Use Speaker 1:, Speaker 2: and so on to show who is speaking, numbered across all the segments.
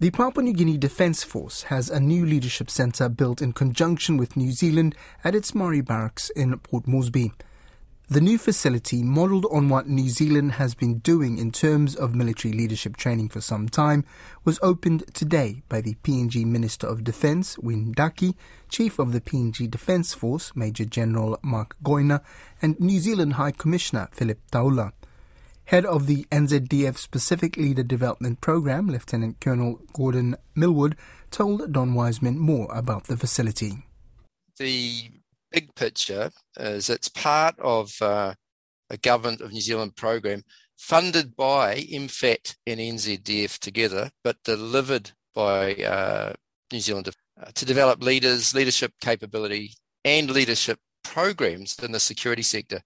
Speaker 1: The Papua New Guinea Defence Force has a new leadership centre built in conjunction with New Zealand at its Murray Barracks in Port Moresby. The new facility, modelled on what New Zealand has been doing in terms of military leadership training for some time, was opened today by the PNG Minister of Defence, Win Daki, Chief of the PNG Defence Force, Major General Mark Goina, and New Zealand High Commissioner Philip Taula. Head of the NZDF Pacific Leader Development Program, Lieutenant Colonel Gordon Millwood, told Don Wiseman more about the facility.
Speaker 2: The big picture is it's part of uh, a Government of New Zealand program funded by MFAT and NZDF together, but delivered by uh, New Zealand uh, to develop leaders, leadership capability, and leadership programs in the security sector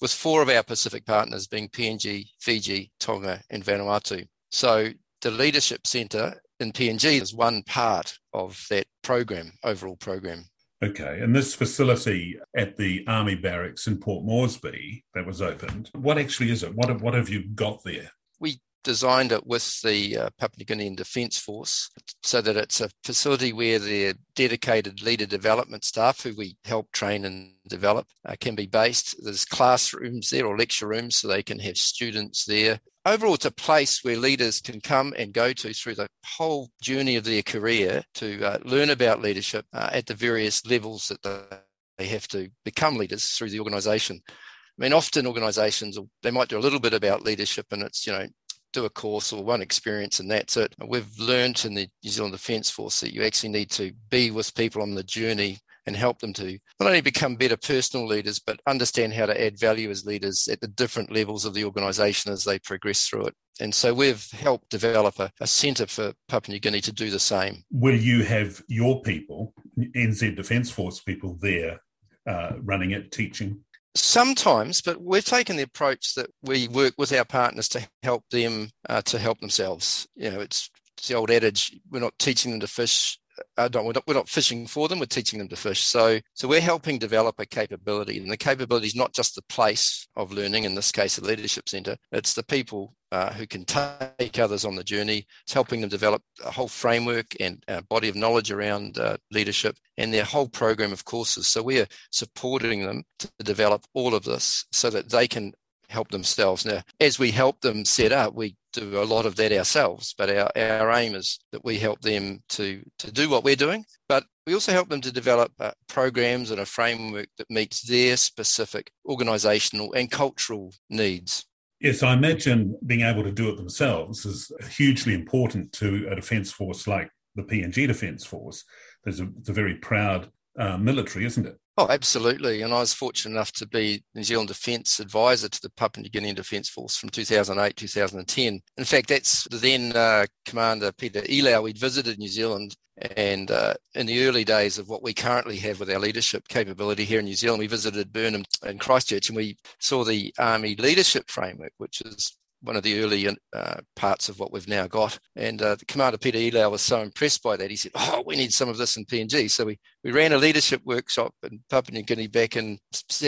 Speaker 2: with four of our Pacific partners being PNG, Fiji, Tonga, and Vanuatu. So the Leadership Centre in PNG is one part of that program, overall program.
Speaker 3: Okay, and this facility at the Army Barracks in Port Moresby that was opened, what actually is it? What, what have you got there?
Speaker 2: We designed it with the uh, Papua New Guinean Defence Force so that it's a facility where the dedicated leader development staff who we help train and develop uh, can be based. There's classrooms there or lecture rooms so they can have students there. Overall, it's a place where leaders can come and go to through the whole journey of their career to uh, learn about leadership uh, at the various levels that they have to become leaders through the organisation. I mean, often organisations they might do a little bit about leadership, and it's you know do a course or one experience and that's it. We've learned in the New Zealand Defence Force that you actually need to be with people on the journey and help them to not only become better personal leaders, but understand how to add value as leaders at the different levels of the organisation as they progress through it. And so we've helped develop a, a centre for Papua New Guinea to do the same.
Speaker 3: Will you have your people, NZ Defence Force people there uh, running it, teaching?
Speaker 2: Sometimes, but we've taken the approach that we work with our partners to help them uh, to help themselves. You know, it's, it's the old adage: we're not teaching them to fish uh, we're, not, we're not fishing for them, we're teaching them to fish. So, so we're helping develop a capability. And the capability is not just the place of learning, in this case, a leadership centre, it's the people uh, who can take others on the journey. It's helping them develop a whole framework and a body of knowledge around uh, leadership and their whole program of courses. So we are supporting them to develop all of this so that they can help themselves. Now, as we help them set up, we do a lot of that ourselves, but our, our aim is that we help them to, to do what we're doing, but we also help them to develop uh, programs and a framework that meets their specific organisational and cultural needs.
Speaker 3: Yes, I imagine being able to do it themselves is hugely important to a defence force like the PNG Defence Force. There's a, it's a very proud uh, military, isn't it?
Speaker 2: Oh, absolutely. And I was fortunate enough to be New Zealand Defence Advisor to the Papua New Guinea Defence Force from 2008, 2010. In fact, that's the then uh, Commander Peter Ilau. We'd visited New Zealand and uh, in the early days of what we currently have with our leadership capability here in New Zealand, we visited Burnham and Christchurch and we saw the Army Leadership Framework, which is one of the early uh, parts of what we've now got. And uh, commander Peter Ilau was so impressed by that. He said, "Oh, we need some of this in PNG." So we we ran a leadership workshop in Papua New Guinea back in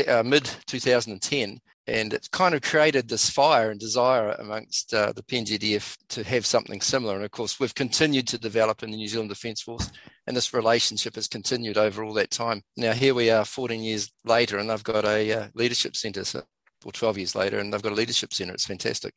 Speaker 2: uh, mid 2010. And it kind of created this fire and desire amongst uh, the PNGDF to have something similar. And of course, we've continued to develop in the New Zealand Defence Force, and this relationship has continued over all that time. Now, here we are 14 years later, and I've got a uh, leadership centre. So or 12 years later, and they've got a leadership centre. It's fantastic.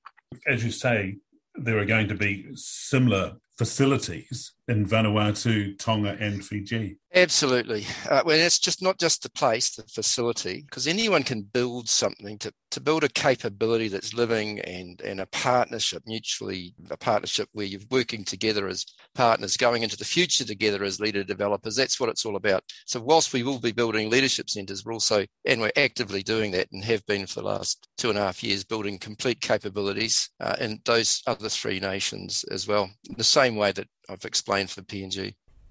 Speaker 3: As you say, there are going to be similar facilities in Vanuatu, Tonga, and Fiji.
Speaker 2: Absolutely. Uh, well, it's just not just the place, the facility, because anyone can build something to, to build a capability that's living and, and a partnership, mutually, a partnership where you're working together as partners, going into the future together as leader developers. That's what it's all about. So, whilst we will be building leadership centres, we're also, and we're actively doing that and have been for the last two and a half years, building complete capabilities uh, in those other three nations as well. The same way that I've explained for the PNG.